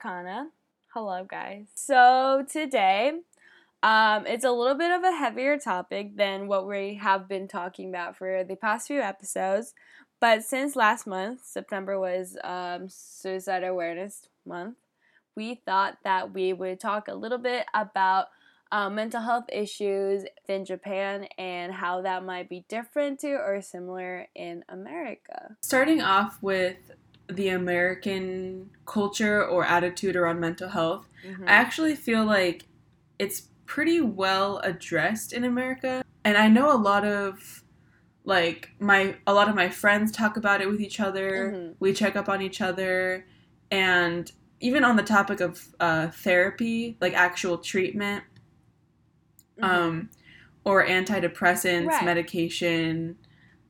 Kana. Hello, guys. So today, um, it's a little bit of a heavier topic than what we have been talking about for the past few episodes. But since last month, September was um, Suicide Awareness Month, we thought that we would talk a little bit about um, mental health issues in Japan and how that might be different to or similar in America. Starting off with the American culture or attitude around mental health, Mhm. I actually feel like it's pretty well addressed in America. And I know a lot of like my a lot of my friends talk about it with each other. Mhm. We check up on each other and even on the topic of uh, therapy, like actual treatment, Mhm. um, or antidepressants, Right. medication,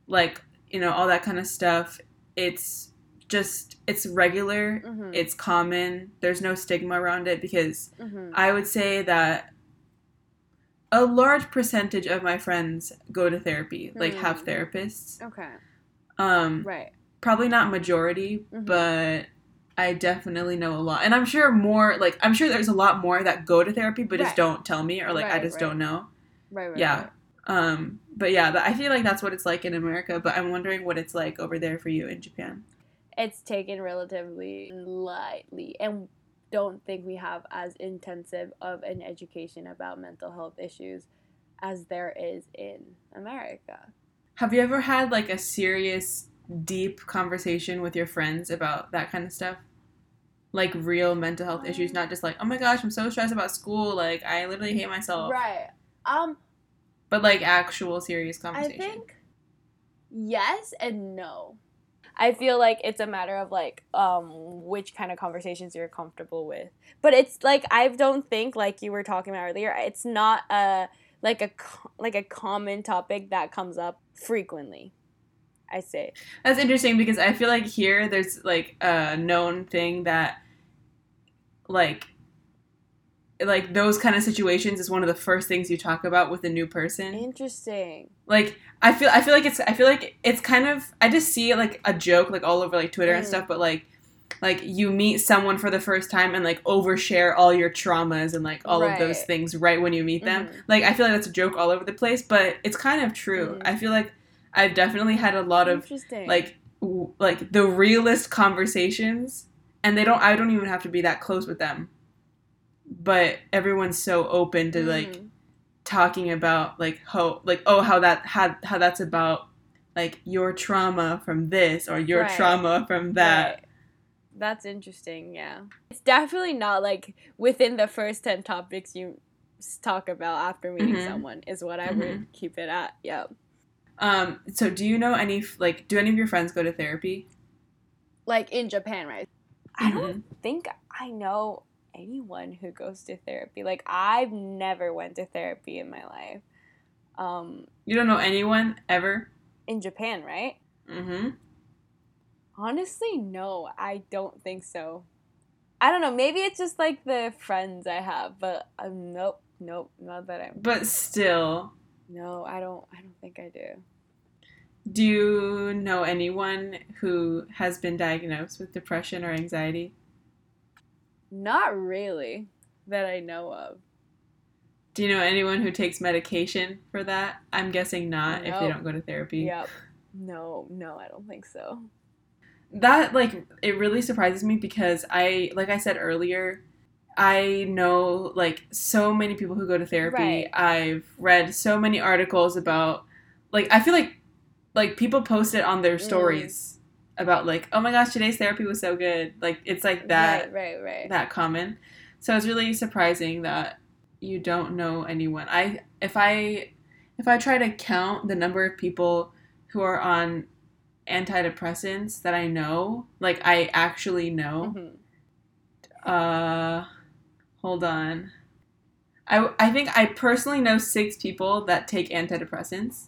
like you know all that kind of stuff. It's just it's regular, Mhm. it's common. There's no stigma around it because Mhm. I would say that a large percentage of my friends go to therapy, like have Hmm. therapists. Okay. Um, Right. probably not majority, Mhm. but I definitely know a lot, and I'm sure more. Like I'm sure there's a lot more that go to therapy, but just don't tell me, or like I just right. don't know. Right. Right. Yeah. right. Um, but yeah, I feel like that's what it's like in America. But I'm wondering what it's like over there for you in Japan. It's taken relatively lightly, and don't think we have as intensive of an education about mental health issues as there is in America. Have you ever had like a serious, deep conversation with your friends about that kind of stuff? Like real mental health issues, not just like, oh my gosh, I'm so stressed about school, like I literally hate myself. Right. Um. But like actual serious conversation. I think yes and no. I feel like it's a matter of like um which kind of conversations you're comfortable with. But it's like I don't think like you were talking about earlier, it's not a like a like a common topic that comes up frequently. I say. That's interesting because I feel like here there's like a known thing that like like those kind of situations is one of the first things you talk about with a new person. Interesting. like I feel I feel like it's I feel like it's kind of I just see it like a joke like all over like Twitter and Mm. stuff, but like like you meet someone for the first time and like overshare all your traumas and like all of those things right when you meet them. Mhm. Like I feel like that's a joke all over the place, but it's kind of true. Mhm. I feel like I've definitely had a lot of like w- like the realest conversations and they don't I don't even have to be that close with them. But everyone's so open to like Mhm. talking about like how like oh how that how how that's about like your trauma from this or your Right. trauma from that. Right. That's interesting, yeah. It's definitely not like within the first 10 topics you talk about after meeting Mhm. someone, is what I Mhm. would keep it at. Yep. Um so do you know any like do any of your friends go to therapy? Like in Japan, right? I don't Mhm. think I know anyone who goes to therapy. Like, I've never went to therapy in my life. Um, You don't know anyone ever? in Japan, right? Mm-hmm. Honestly, no, I don't think so. I don't know. Maybe it's just like the friends I have, but um, nope, nope, not that I'm. But still, No, I don't. I don't think I do. do you know anyone who has been diagnosed with depression or anxiety? Not really that I know of. Do you know anyone who takes medication for that? I'm guessing not if they don't go to therapy. Yep. No, no, I don't think so. that like it really surprises me because I like I said earlier, I know like so many people who go to therapy. Right. I've read so many articles about like I feel like like people post it on their Mm. About like oh my gosh today's therapy was so good like it's like that Right, right, right. that common. So it's really surprising that you don't know anyone. I if I if I try to count the number of people who are on antidepressants that I know, like I actually know, Mhm. uh hold on. I I think I personally know 6 people that take antidepressants.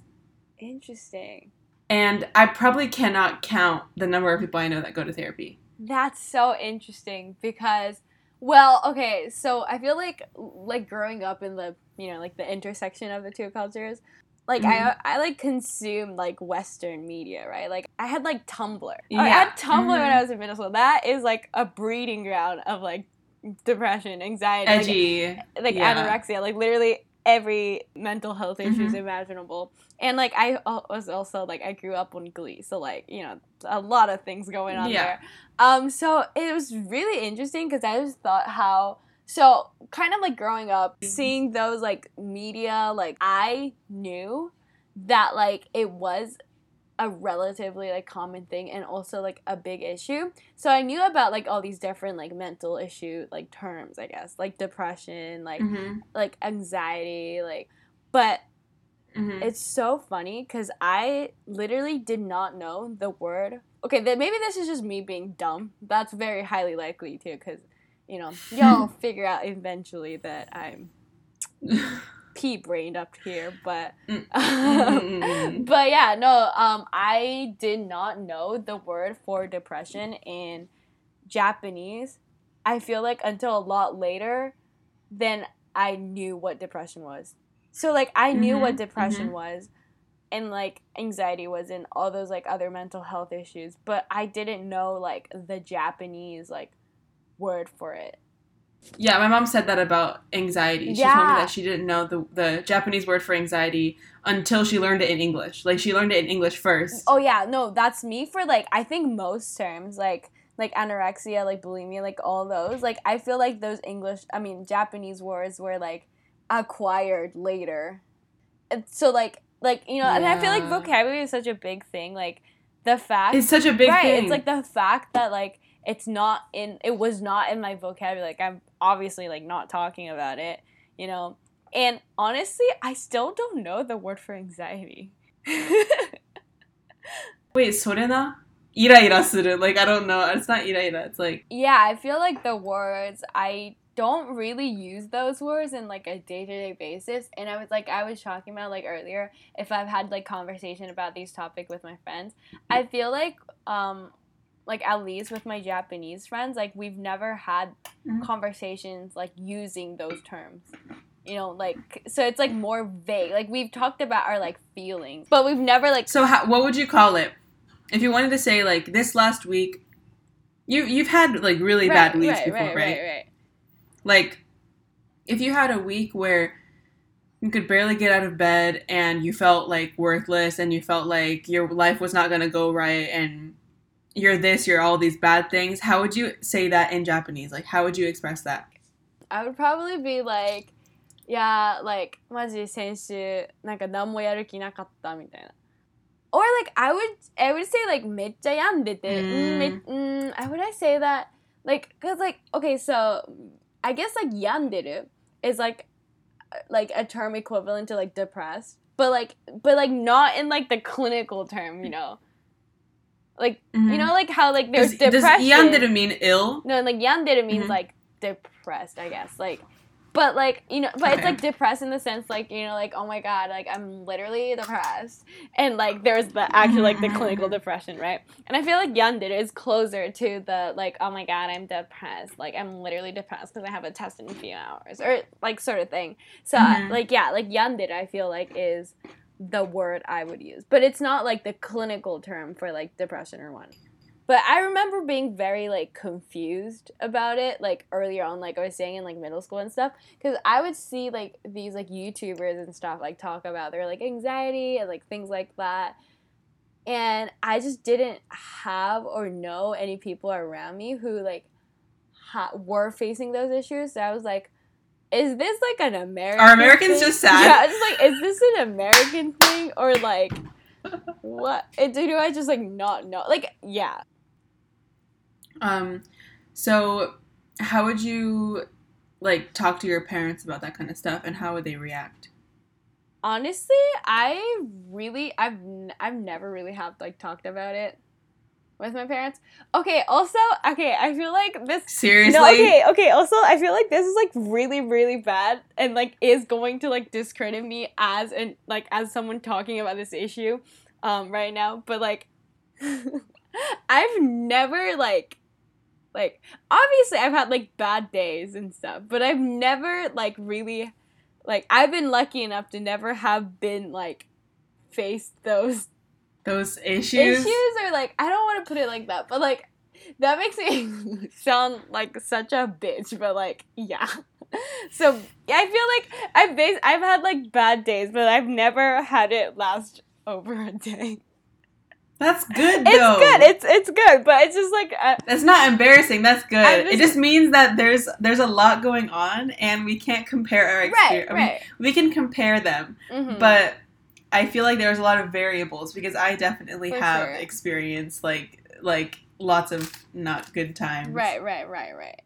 Interesting. And I probably cannot count the number of people I know that go to therapy. That's so interesting because well, okay, so I feel like like growing up in the, you know, like the intersection of the two cultures, like Mhm. I I like consumed like Western media, right? Like I had like Tumblr. Oh, I had Tumblr when Mhm. I was in middle school. That is like a breeding ground of like depression, anxiety, like, Edgy. like Yeah. anorexia, like literally every mental health issues Mhm. imaginable. And like I was also like I grew up on Glee, so like you know a lot of things going on Yeah. there. Um, so it was really interesting because I just thought how so kind of like growing up, seeing those like media, like I knew that like it was a relatively like common thing and also like a big issue. So I knew about like all these different like mental issue like terms, I guess, like depression, like Mhm. like anxiety, like but Mhm. it's so funny because I literally did not know the word. Okay, then maybe this is just me being dumb. That's very highly likely too, because you know y'all figure out eventually that I'm pea brained up here. But Mm. Mm-mm-mm. but yeah, no. Um, I did not know the word for depression in Japanese. I feel like until a lot later, then I knew what depression was. So like I knew what Mhm, depression mhm. was, and like anxiety was, and all those like other mental health issues. But I didn't know like the Japanese like word for it. Yeah, my mom said that about anxiety. She told me that she didn't know the the Japanese word for anxiety until she learned it in English. Like she learned it in English first. Oh yeah, no, that's me for like I think most terms like like anorexia, like bulimia, like all those. Like I feel like those English, I mean Japanese words were like acquired later. And so like like you know, and I feel like vocabulary is such a big thing. Like the fact It's such a big right, thing. it's like the fact that like it's not in it was not in my vocabulary like i'm obviously like not talking about it you know? And honestly i still don't know the word for anxiety. Wait sorena? Ira suru like i don't know it's not iraira it's like yeah i feel like the words i don't really use those words in like a day-to-day basis and i was like i was talking about like earlier if i've had like conversation about these topic with my friends i feel like um like at least with my Japanese friends like we've never had Mhm. conversations like using those terms you know like so it's like more vague like we've talked about our like feelings but we've never like So how, what would you call it? If you wanted to say like this last week you you've had like really bad weeks right, before, right, right? right right Like if you had a week where you could barely get out of bed and you felt like worthless and you felt like your life was not going to go right and you're this, you're all these bad things, how would you say that in Japanese? Like how would you express that? I would probably be like, yeah, like マジ先週なんか何もやる気なかったみたいな。Or like I would I would say like めっちゃ病んでて、うんめ mm, I would I say that like cuz like okay so I guess like 病んでる is like like a term equivalent to like depressed but like but like not in like the clinical term you know like you know like how like there's Mm-hmm. does, depression does yandere mean ill? no, like yandere means Mhm. like depressed, I guess. Like, but like you know, but it's like depressed in the sense like you know, like oh my god, like I'm literally depressed, and like there's the actual like the Mhm, clinical depression, right? And I feel like yandere is closer to the like oh my god, I'm depressed, like I'm literally depressed because I have a test in a few hours, or like sort of thing. So Mhm. like yeah, like yandere, I feel like is the word I would use, but it's not like the clinical term for like depression or one. But I remember being very like confused about it, like earlier on, like I was saying in like middle school and stuff, because I would see like these like YouTubers and stuff like talk about their like anxiety and like things like that, and I just didn't have or know any people around me who like ha- were facing those issues. So I was like, is this like an American? Are Americans thing? just sad? Yeah, I was like, is this an American thing or like? What do, do I just like not know? Like, yeah, Um, so how would you like talk to your parents about that kind of stuff, and how would they react? honestly i really i've i've never really have like talked about it with my parents okay also okay i feel like this Seriously? no okay okay also i feel like this is like really really bad and like is going to like discredit me as and like as someone talking about this issue um right now but like i've never like like obviously i've had like bad days and stuff but i've never like really like I've been lucky enough to never have been like faced those those issues. issues are like I don't want to put it like that, but like that makes me sound like such a bitch, but like yeah. So I feel like I've bas- I've had like bad days, but I've never had it last over a day. That's good It's good. It's it's good, but it's just like uh, That's not embarrassing. That's good. I'm it just- just means that there's there's a lot going on, and we can't compare our right, experience. I mean, right. we can compare them, Mhm. but I feel like there's a lot of variables because I definitely For have sure. experienced like like lots of not good times. right, right, right, right.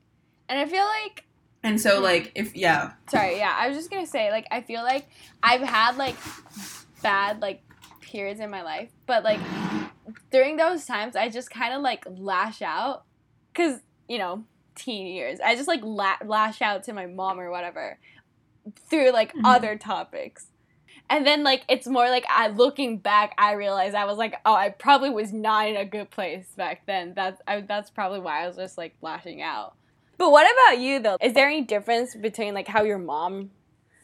And I feel like And so like if yeah, sorry, yeah, I was just gonna say like I feel like I've had like bad like periods in my life, but like during those times I just kind of like lash out, cause you know teen years. I just like la- lash out to my mom or whatever through like Mhm. other topics. And then like it's more like I looking back, I realized I was like, oh, I probably was not in a good place back then. That's I, that's probably why I was just like lashing out. But what about you though? Is there any difference between like how your mom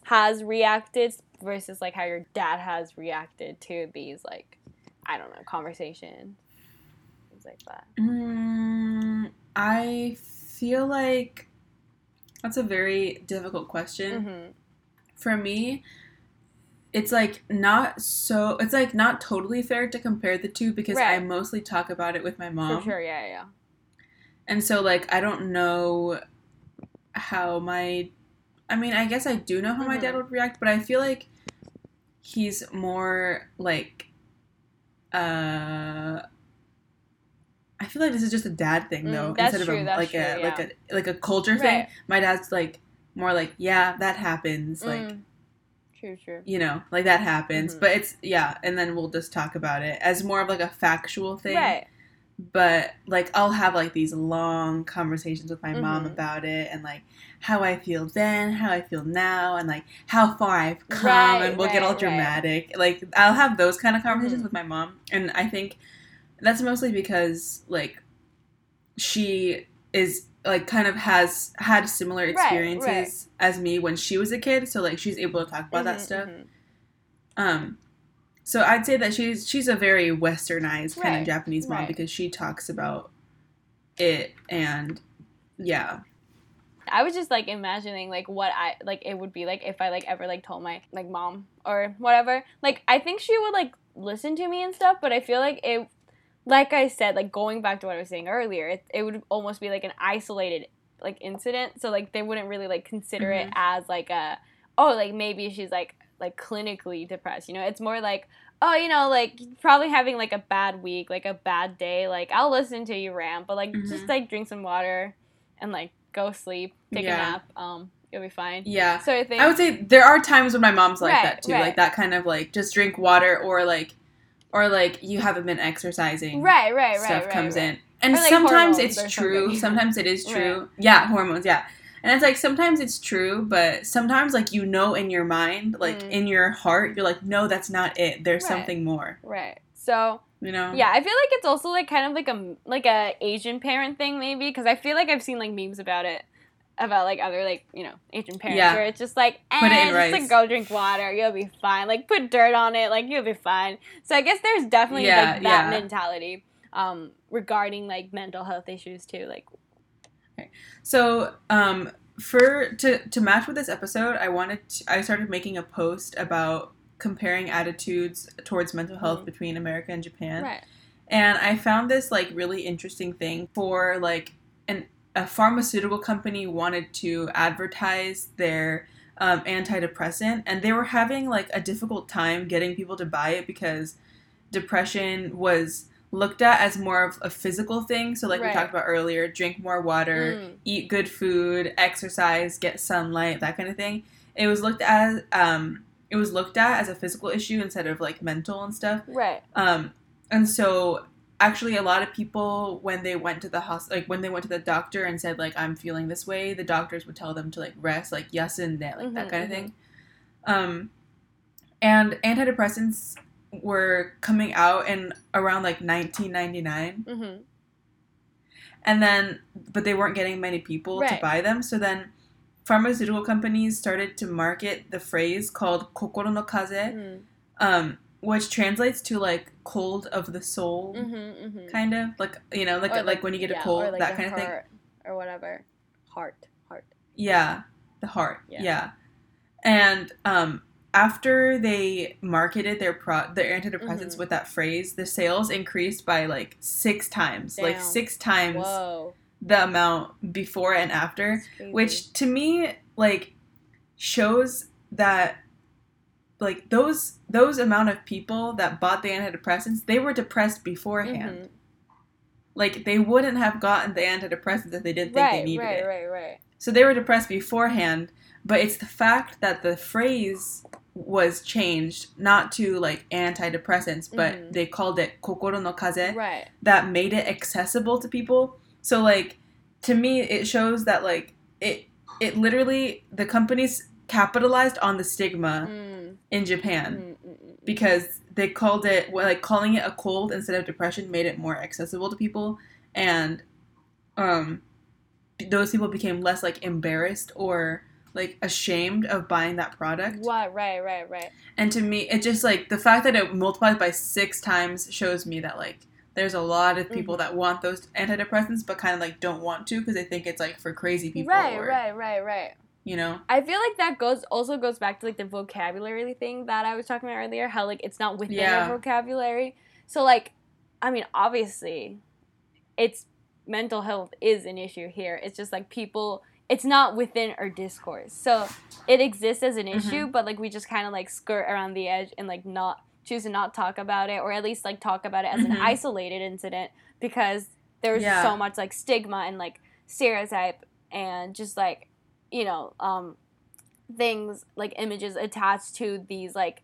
has reacted versus like how your dad has reacted to these like I don't know conversations, things like that? mm, I feel like that's a very difficult question. Mm-hmm. for me it's like not so it's like not totally fair to compare the two because i mostly talk about it with my mom For sure, yeah, yeah. and so like i don't know how my i mean i guess i do know how my dad Mhm. would react but i feel like he's more like uh I feel like this is just a dad thing Mm, though, that's instead true, of a, like true, a like a like a culture thing. My dad's like more like, yeah, that happens. Like Mm. True, true. you know, like that happens. Mhm. But it's yeah, and then we'll just talk about it as more of like a factual thing. Right. But like I'll have like these long conversations with my mom Mhm. about it and like how I feel then, how I feel now, and like how far I've come Right, and we'll get all right, right. dramatic. Like I'll have those kind of conversations Mhm. with my mom. And I think that's mostly because like she is like kind of has had similar experiences right. as me when she was a kid, so like she's able to talk about that Mhm, stuff. mhm. Um, so I'd say that she's she's a very westernized kind Right, of Japanese mom right. because she talks about it and yeah, I was just like imagining like what I like it would be like if I like ever like told my like mom or whatever. Like I think she would like listen to me and stuff, but I feel like it like I said, like going back to what I was saying earlier, it, it would almost be like an isolated like incident. So like they wouldn't really like consider it Mhm. as like a oh like maybe she's like like clinically depressed. You know, it's more like oh you know like probably having like a bad week, like a bad day. Like I'll listen to you rant, but like just Mhm. like drink some water and like go sleep, take Yeah. a nap. Um, you'll be fine. yeah. So I think I would say there are times when my mom's like Right, that too, right. like that kind of like just drink water or like or like you haven't been exercising. right, right, right, stuff right, comes right. in. And like, sometimes it's true. Sometimes it is Right. true. Yeah, hormones, yeah. And it's like sometimes it's true, but sometimes like you know in your mind, like Mm. in your heart, you're like, no, that's not it. There's Right. something more. Right. So You know? yeah, I feel like it's also like kind of like a like a Asian parent thing maybe because I feel like I've seen like memes about it about like other like you know Asian parents Yeah. where it's just like eh, it just rice. like go drink water you'll be fine like put dirt on it like you'll be fine so I guess there's definitely Yeah, like that yeah. mentality um regarding like mental health issues too like So, um, for to to match with this episode, I wanted to, I started making a post about comparing attitudes towards mental health Mhm. between America and Japan. right And I found this like really interesting thing for like a pharmaceutical company wanted to advertise their um, antidepressant, and they were having like a difficult time getting people to buy it because depression was looked at as more of a physical thing. So like Right. we talked about earlier, drink more water, Mm. eat good food, exercise, get sunlight, that kind of thing. It was looked at um, it was looked at as a physical issue instead of like mental and stuff. right Um, and so actually a lot of people when they went to the hospital like when they went to the doctor and said like i'm feeling this way the doctors would tell them to like rest like yes and that like that Mhm, kind of mhm. thing um and antidepressants were coming out in around like 1999 mm-hmm. and then but they weren't getting many people to buy them so then pharmaceutical companies started to market the phrase called kokoro no kaze mm. um, which translates to like cold of the soul, Mm-hmm, mm-hmm. kind of like you know, like Or, like, when you get a cold, like, that kind of thing. or whatever. Heart, heart. Yeah, the heart. Yeah. Yeah. And um after they marketed their pro their antidepressants Mhm. with that phrase, the sales increased by like 6 times. Like 6 times Whoa. the amount before and after, which to me like shows that like those those amount of people that bought the antidepressants, they were depressed beforehand. Mhm. Like they wouldn't have gotten the antidepressants if they didn't think they Right, needed right, it. right, right. So they were depressed beforehand, but it's the fact that the phrase was changed not to like antidepressants, but Mhm. they called it kokoro no kaze Right. that made it accessible to people. So like to me it shows that like it it literally the companies capitalized on the stigma Mm, in Japan mm, mm, mm. because they called it well, like calling it a cold instead of depression made it more accessible to people and um those people became less like embarrassed or like ashamed of buying that product What? Right, right, right. and to me it just like the fact that it multiplied by six times shows me that like there's a lot of people Mhm. that want those antidepressants but kind of like don't want to because they think it's like for crazy people Right, or, right, right, right. You know I feel like that goes also goes back to like the vocabulary thing that I was talking about earlier. How like it's not within Yeah. our vocabulary. So like, I mean, obviously, it's mental health is an issue here. It's just like people. It's not within our discourse. So it exists as an Mm-hmm. issue, but like we just kind of like skirt around the edge and like not choose to not talk about it, or at least like talk about it as an Mhm. isolated incident because there's Yeah. so much like stigma and like stereotype and just like you know um things like images attached to these like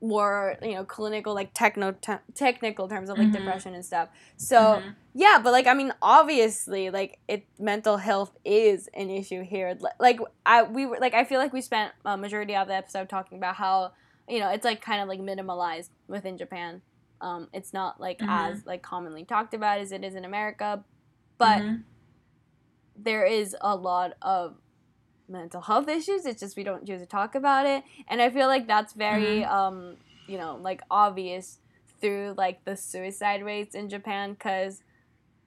more you know clinical like techno te- technical terms of like Mhm. depression and stuff so Mhm. yeah but like i mean obviously like it mental health is an issue here Li- like i we were like i feel like we spent a majority of the episode talking about how you know it's like kind of like minimalized within japan um it's not like Mhm. as like commonly talked about as it is in america but Mhm. there is a lot of mental health issues it's just we don't choose to talk about it. And i feel like that's very um you know like obvious through like the suicide rates in japan because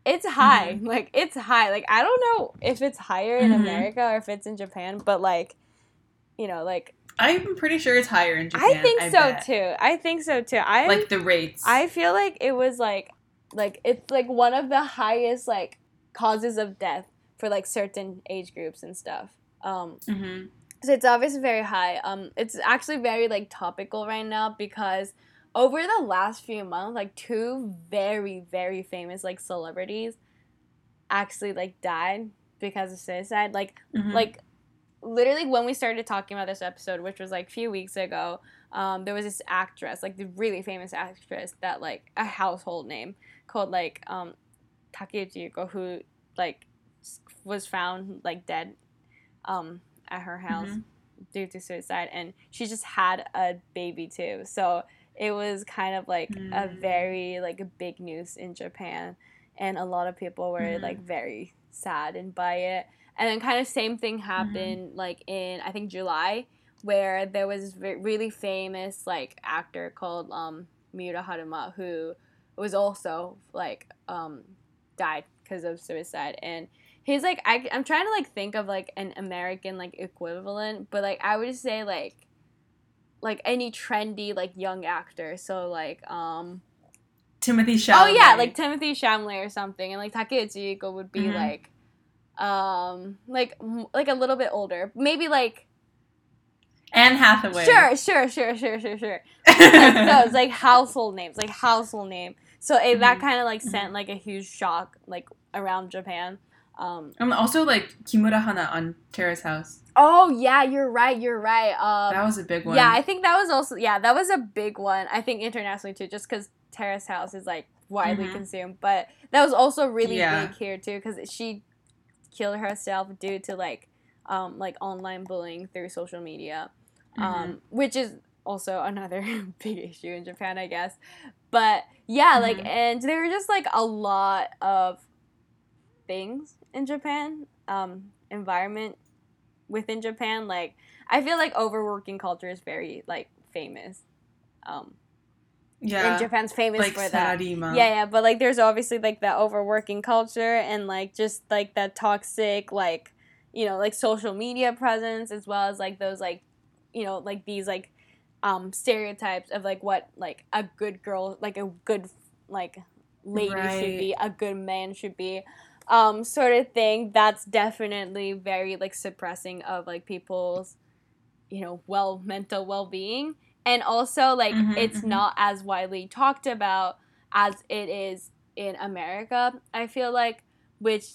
it's high. Like it's high. Like i don't know if it's higher in Mhm. america or if it's in japan but like you know like i'm pretty sure it's higher in japan i think so bet. too. I think so too. I like the rates. I feel like it was like like it's like one of the highest like causes of death for like certain age groups and stuff. Um hmm so it's obviously very high. Um it's actually very like topical right now because over the last few months like two very very famous like celebrities actually like died because of suicide. Like hmm like literally when we started talking about this episode which was like a few weeks ago um, there was this actress like the really famous actress that like a household name called like um, takeuchi yuko who like was found like dead um, at her house Mhm. due to suicide and she just had a baby too so it was kind of like a Mm. very like a big news in japan and a lot of people were Mhm. like very saddened by it and then kind of same thing happened like in i think july where there was a really famous like actor called um miura haruma who was also like um died because of suicide and he's like I, i'm trying to like think of like an american like equivalent but like i would say like like any trendy like young actor so like um timothy chalamet Oh yeah, like Timothy Chalamet or something, and like Takeuchi Yuko would be Mhm. like, um, like m- like a little bit older, maybe like anne hathaway sure, sure, sure, sure, sure, sure. Like those like household names, like household name. So it, that Mhm. kind of like sent like a huge shock like around Japan. Um, Um, also like Kimura Hana on Terrace House. oh yeah, you're right, you're right. Um, That was a big one. Yeah, I think that was also yeah, that was a big one. I think internationally too, just because Terrace House is like widely Mhm. consumed. But that was also really Yeah. big here too, because she killed herself due to like um like online bullying through social media, Mhm. um which is also another big issue in Japan, I guess. But yeah, like Mhm. and there were just like a lot of things in Japan, um, environment within Japan. Like I feel like overworking culture is very like famous. Um, Yeah. and Japan's famous like for that. Yeah, yeah, but like there's obviously like that overworking culture and like just like that toxic like you know like social media presence as well as like those like you know like these like um stereotypes of like what like a good girl like a good like lady should be a good man should be um sort of thing that's definitely very like suppressing of like people's you know well mental well-being and also like Mhm, it's mhm. not as widely talked about as it is in America I feel like which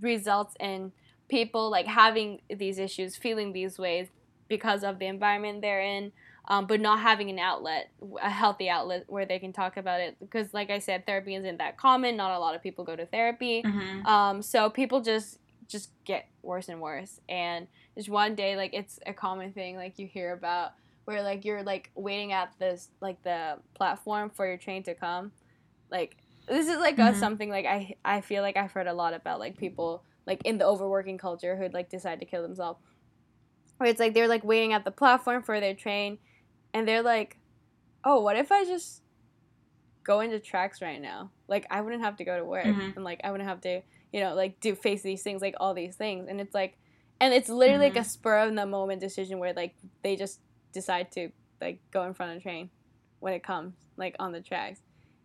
results in people like having these issues feeling these ways because of the environment they're in um, but not having an outlet a healthy outlet where they can talk about it because like i said therapy isn't that common. Not a lot of people go to therapy. Mhm. um, so people just just get worse and worse. And just one day like it's a common thing like you hear about where like you're like waiting at this like the platform for your train to come. Like this is like a, Mhm. something like i i feel like i've heard a lot about like people like in the overworking culture who'd like decide to kill themselves. Where it's like they're like waiting at the platform for their train and they're like oh what if i just go into tracks right now like i wouldn't have to go to work Mhm. and like i wouldn't have to you know like do face these things like all these things and it's like and it's literally like a Mhm. spur of the moment decision where like they just decide to like go in front of the train when it comes like on the tracks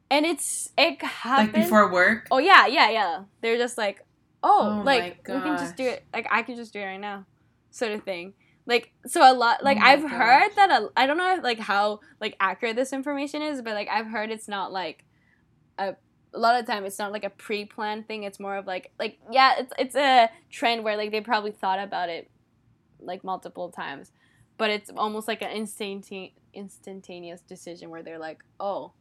and it's it happens Like before work. Oh yeah, yeah, yeah. They're just like, oh, Oh like we can just do it. Like I can just do it right now, sort of thing. Like so a lot. Like Oh I've heard that a, I don't know like how like accurate this information is, but like I've heard it's not like a a lot of time it's not like a pre-planned thing. It's more of like like yeah, it's it's a trend where like they probably thought about it like multiple times, but it's almost like an instantaneous instantaneous decision where they're like, oh,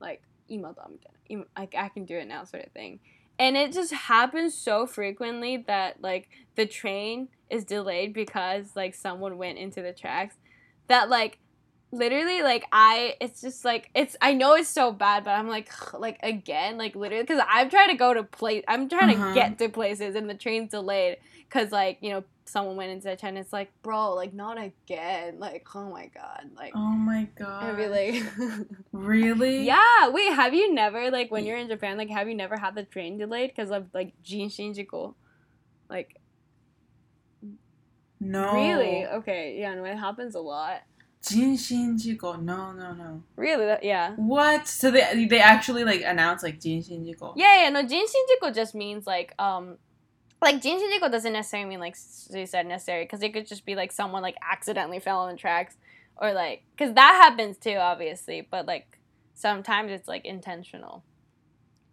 like email them. I, I can do it now, sort of thing. And it just happens so frequently that like the train is delayed because like someone went into the tracks that like literally like I it's just like it's I know it's so bad but I'm like like again like literally because I'm trying to go to place I'm trying Uh-huh. to get to places and the train's delayed because like you know someone went into train it's like bro like not again like oh my god like Oh my god. I'd be like really? Yeah, wait, have you never like when you're in Japan, like have you never had the train delayed because of like Jinshin jiko? Like No. really? Okay, yeah, no, it happens a lot. Jinshin jiko. No, no, no. Really? That, yeah. What? So they they actually like announced like Jinshin jiko. Yeah, yeah, no, Jinshin jiko just means like um like Jinshin jiko doesn't necessarily mean like you said necessary because it could just be like someone like accidentally fell on the tracks or like because that happens too obviously but like sometimes it's like intentional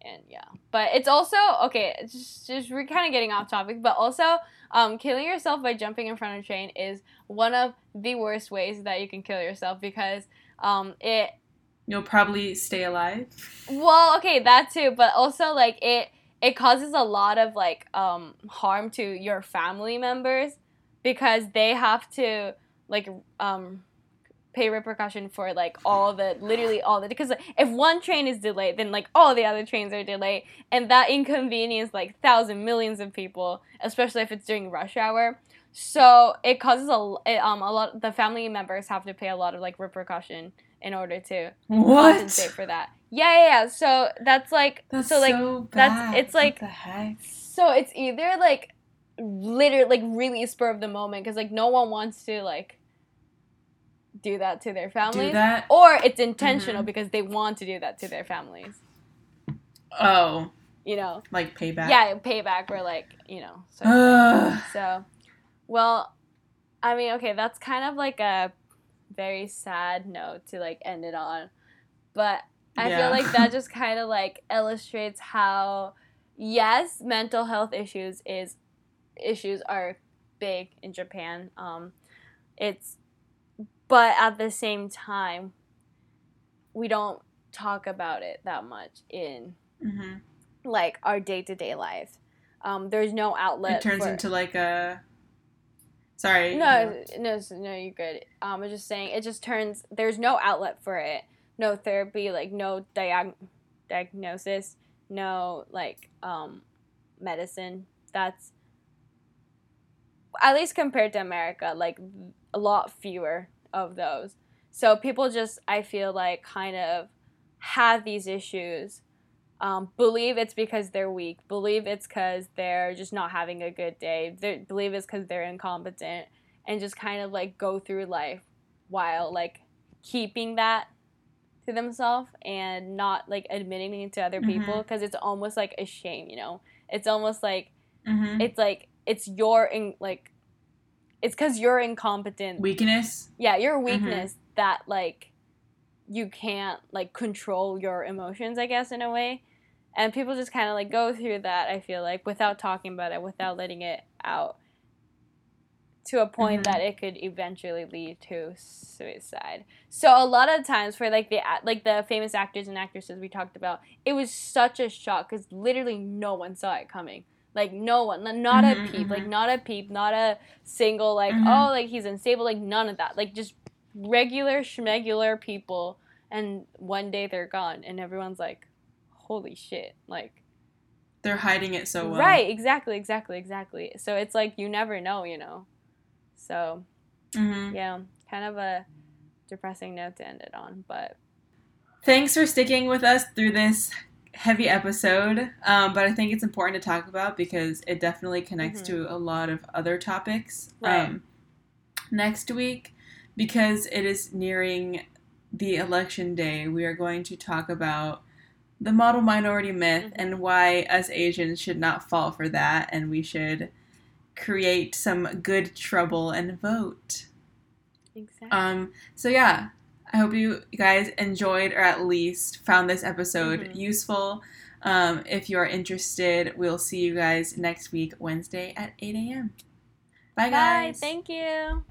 and yeah but it's also okay it's just, just we're kind of getting off topic but also um, killing yourself by jumping in front of a train is one of the worst ways that you can kill yourself because um, it You'll probably stay alive. well, okay, that too, but also like it it causes a lot of like um harm to your family members because they have to like um pay repercussion for like all the literally all the because if one train is delayed then like all the other trains are delayed and that inconvenience like thousand millions of people especially if it's during rush hour so it causes a it, um a lot the family members have to pay a lot of like repercussion in order to What? compensate for that. Yeah, yeah, yeah. So that's like That's so like so that's- it's like- what the heck. so it's either like literally like really spur of the moment because like no one wants to like do that to their families or it's intentional Mhm. because they want to do that to their families. Oh, You know. like payback. Yeah, payback or like, you know. So So, well, I mean, okay, that's kind of like a very sad note to like end it on. But I Yeah. feel like that just kind of like illustrates how yes, mental health issues is issues are big in Japan. Um it's but at the same time we don't talk about it that much in Mhm. like our day-to-day life. Um, there's no outlet It turns for- into like a. Sorry. no, no, no, you're good. Um, I'm just saying it just turns. There's no outlet for it. No therapy, like no diag- diagnosis, no like um, medicine. That's at least compared to America, like a lot fewer of those. So people just, I feel like, kind of have these issues. Um, believe it's because they're weak. Believe it's because they're just not having a good day. They believe it's because they're incompetent, and just kind of like go through life while like keeping that to themselves and not like admitting it to other people Mhm. because it's almost like a shame. You know, it's almost like Mm-hmm. it's like it's your in like it's because you're incompetent Weakness. yeah your Mm-hmm. weakness that like you can't like control your emotions i guess in a way and people just kind of like go through that i feel like without talking about it without letting it out to a point Mhm. that it could eventually lead to suicide so a lot of times for like the like the famous actors and actresses we talked about it was such a shock because literally no one saw it coming like no one not a peep like mhm. not a peep not a single like Mhm. oh like he's unstable like none of that like just regular schmegular people and one day they're gone and everyone's like holy shit like They're hiding it so well. right exactly exactly exactly so it's like you never know you know so Mm-hmm. yeah kind of a depressing note to end it on but Thanks for sticking with us through this heavy episode, um, but I think it's important to talk about because it definitely connects Mhm. to a lot of other topics. Right. Um, next week, because it is nearing the election day, we are going to talk about the model minority myth Mhm. and why us Asians should not fall for that, and we should create some good trouble and vote. exactly Um, so yeah, I hope you guys enjoyed or at least found this episode Mhm. useful. Um, if you are interested, we'll see you guys next week, Wednesday at 8 a.m. Bye, bye guys. thank you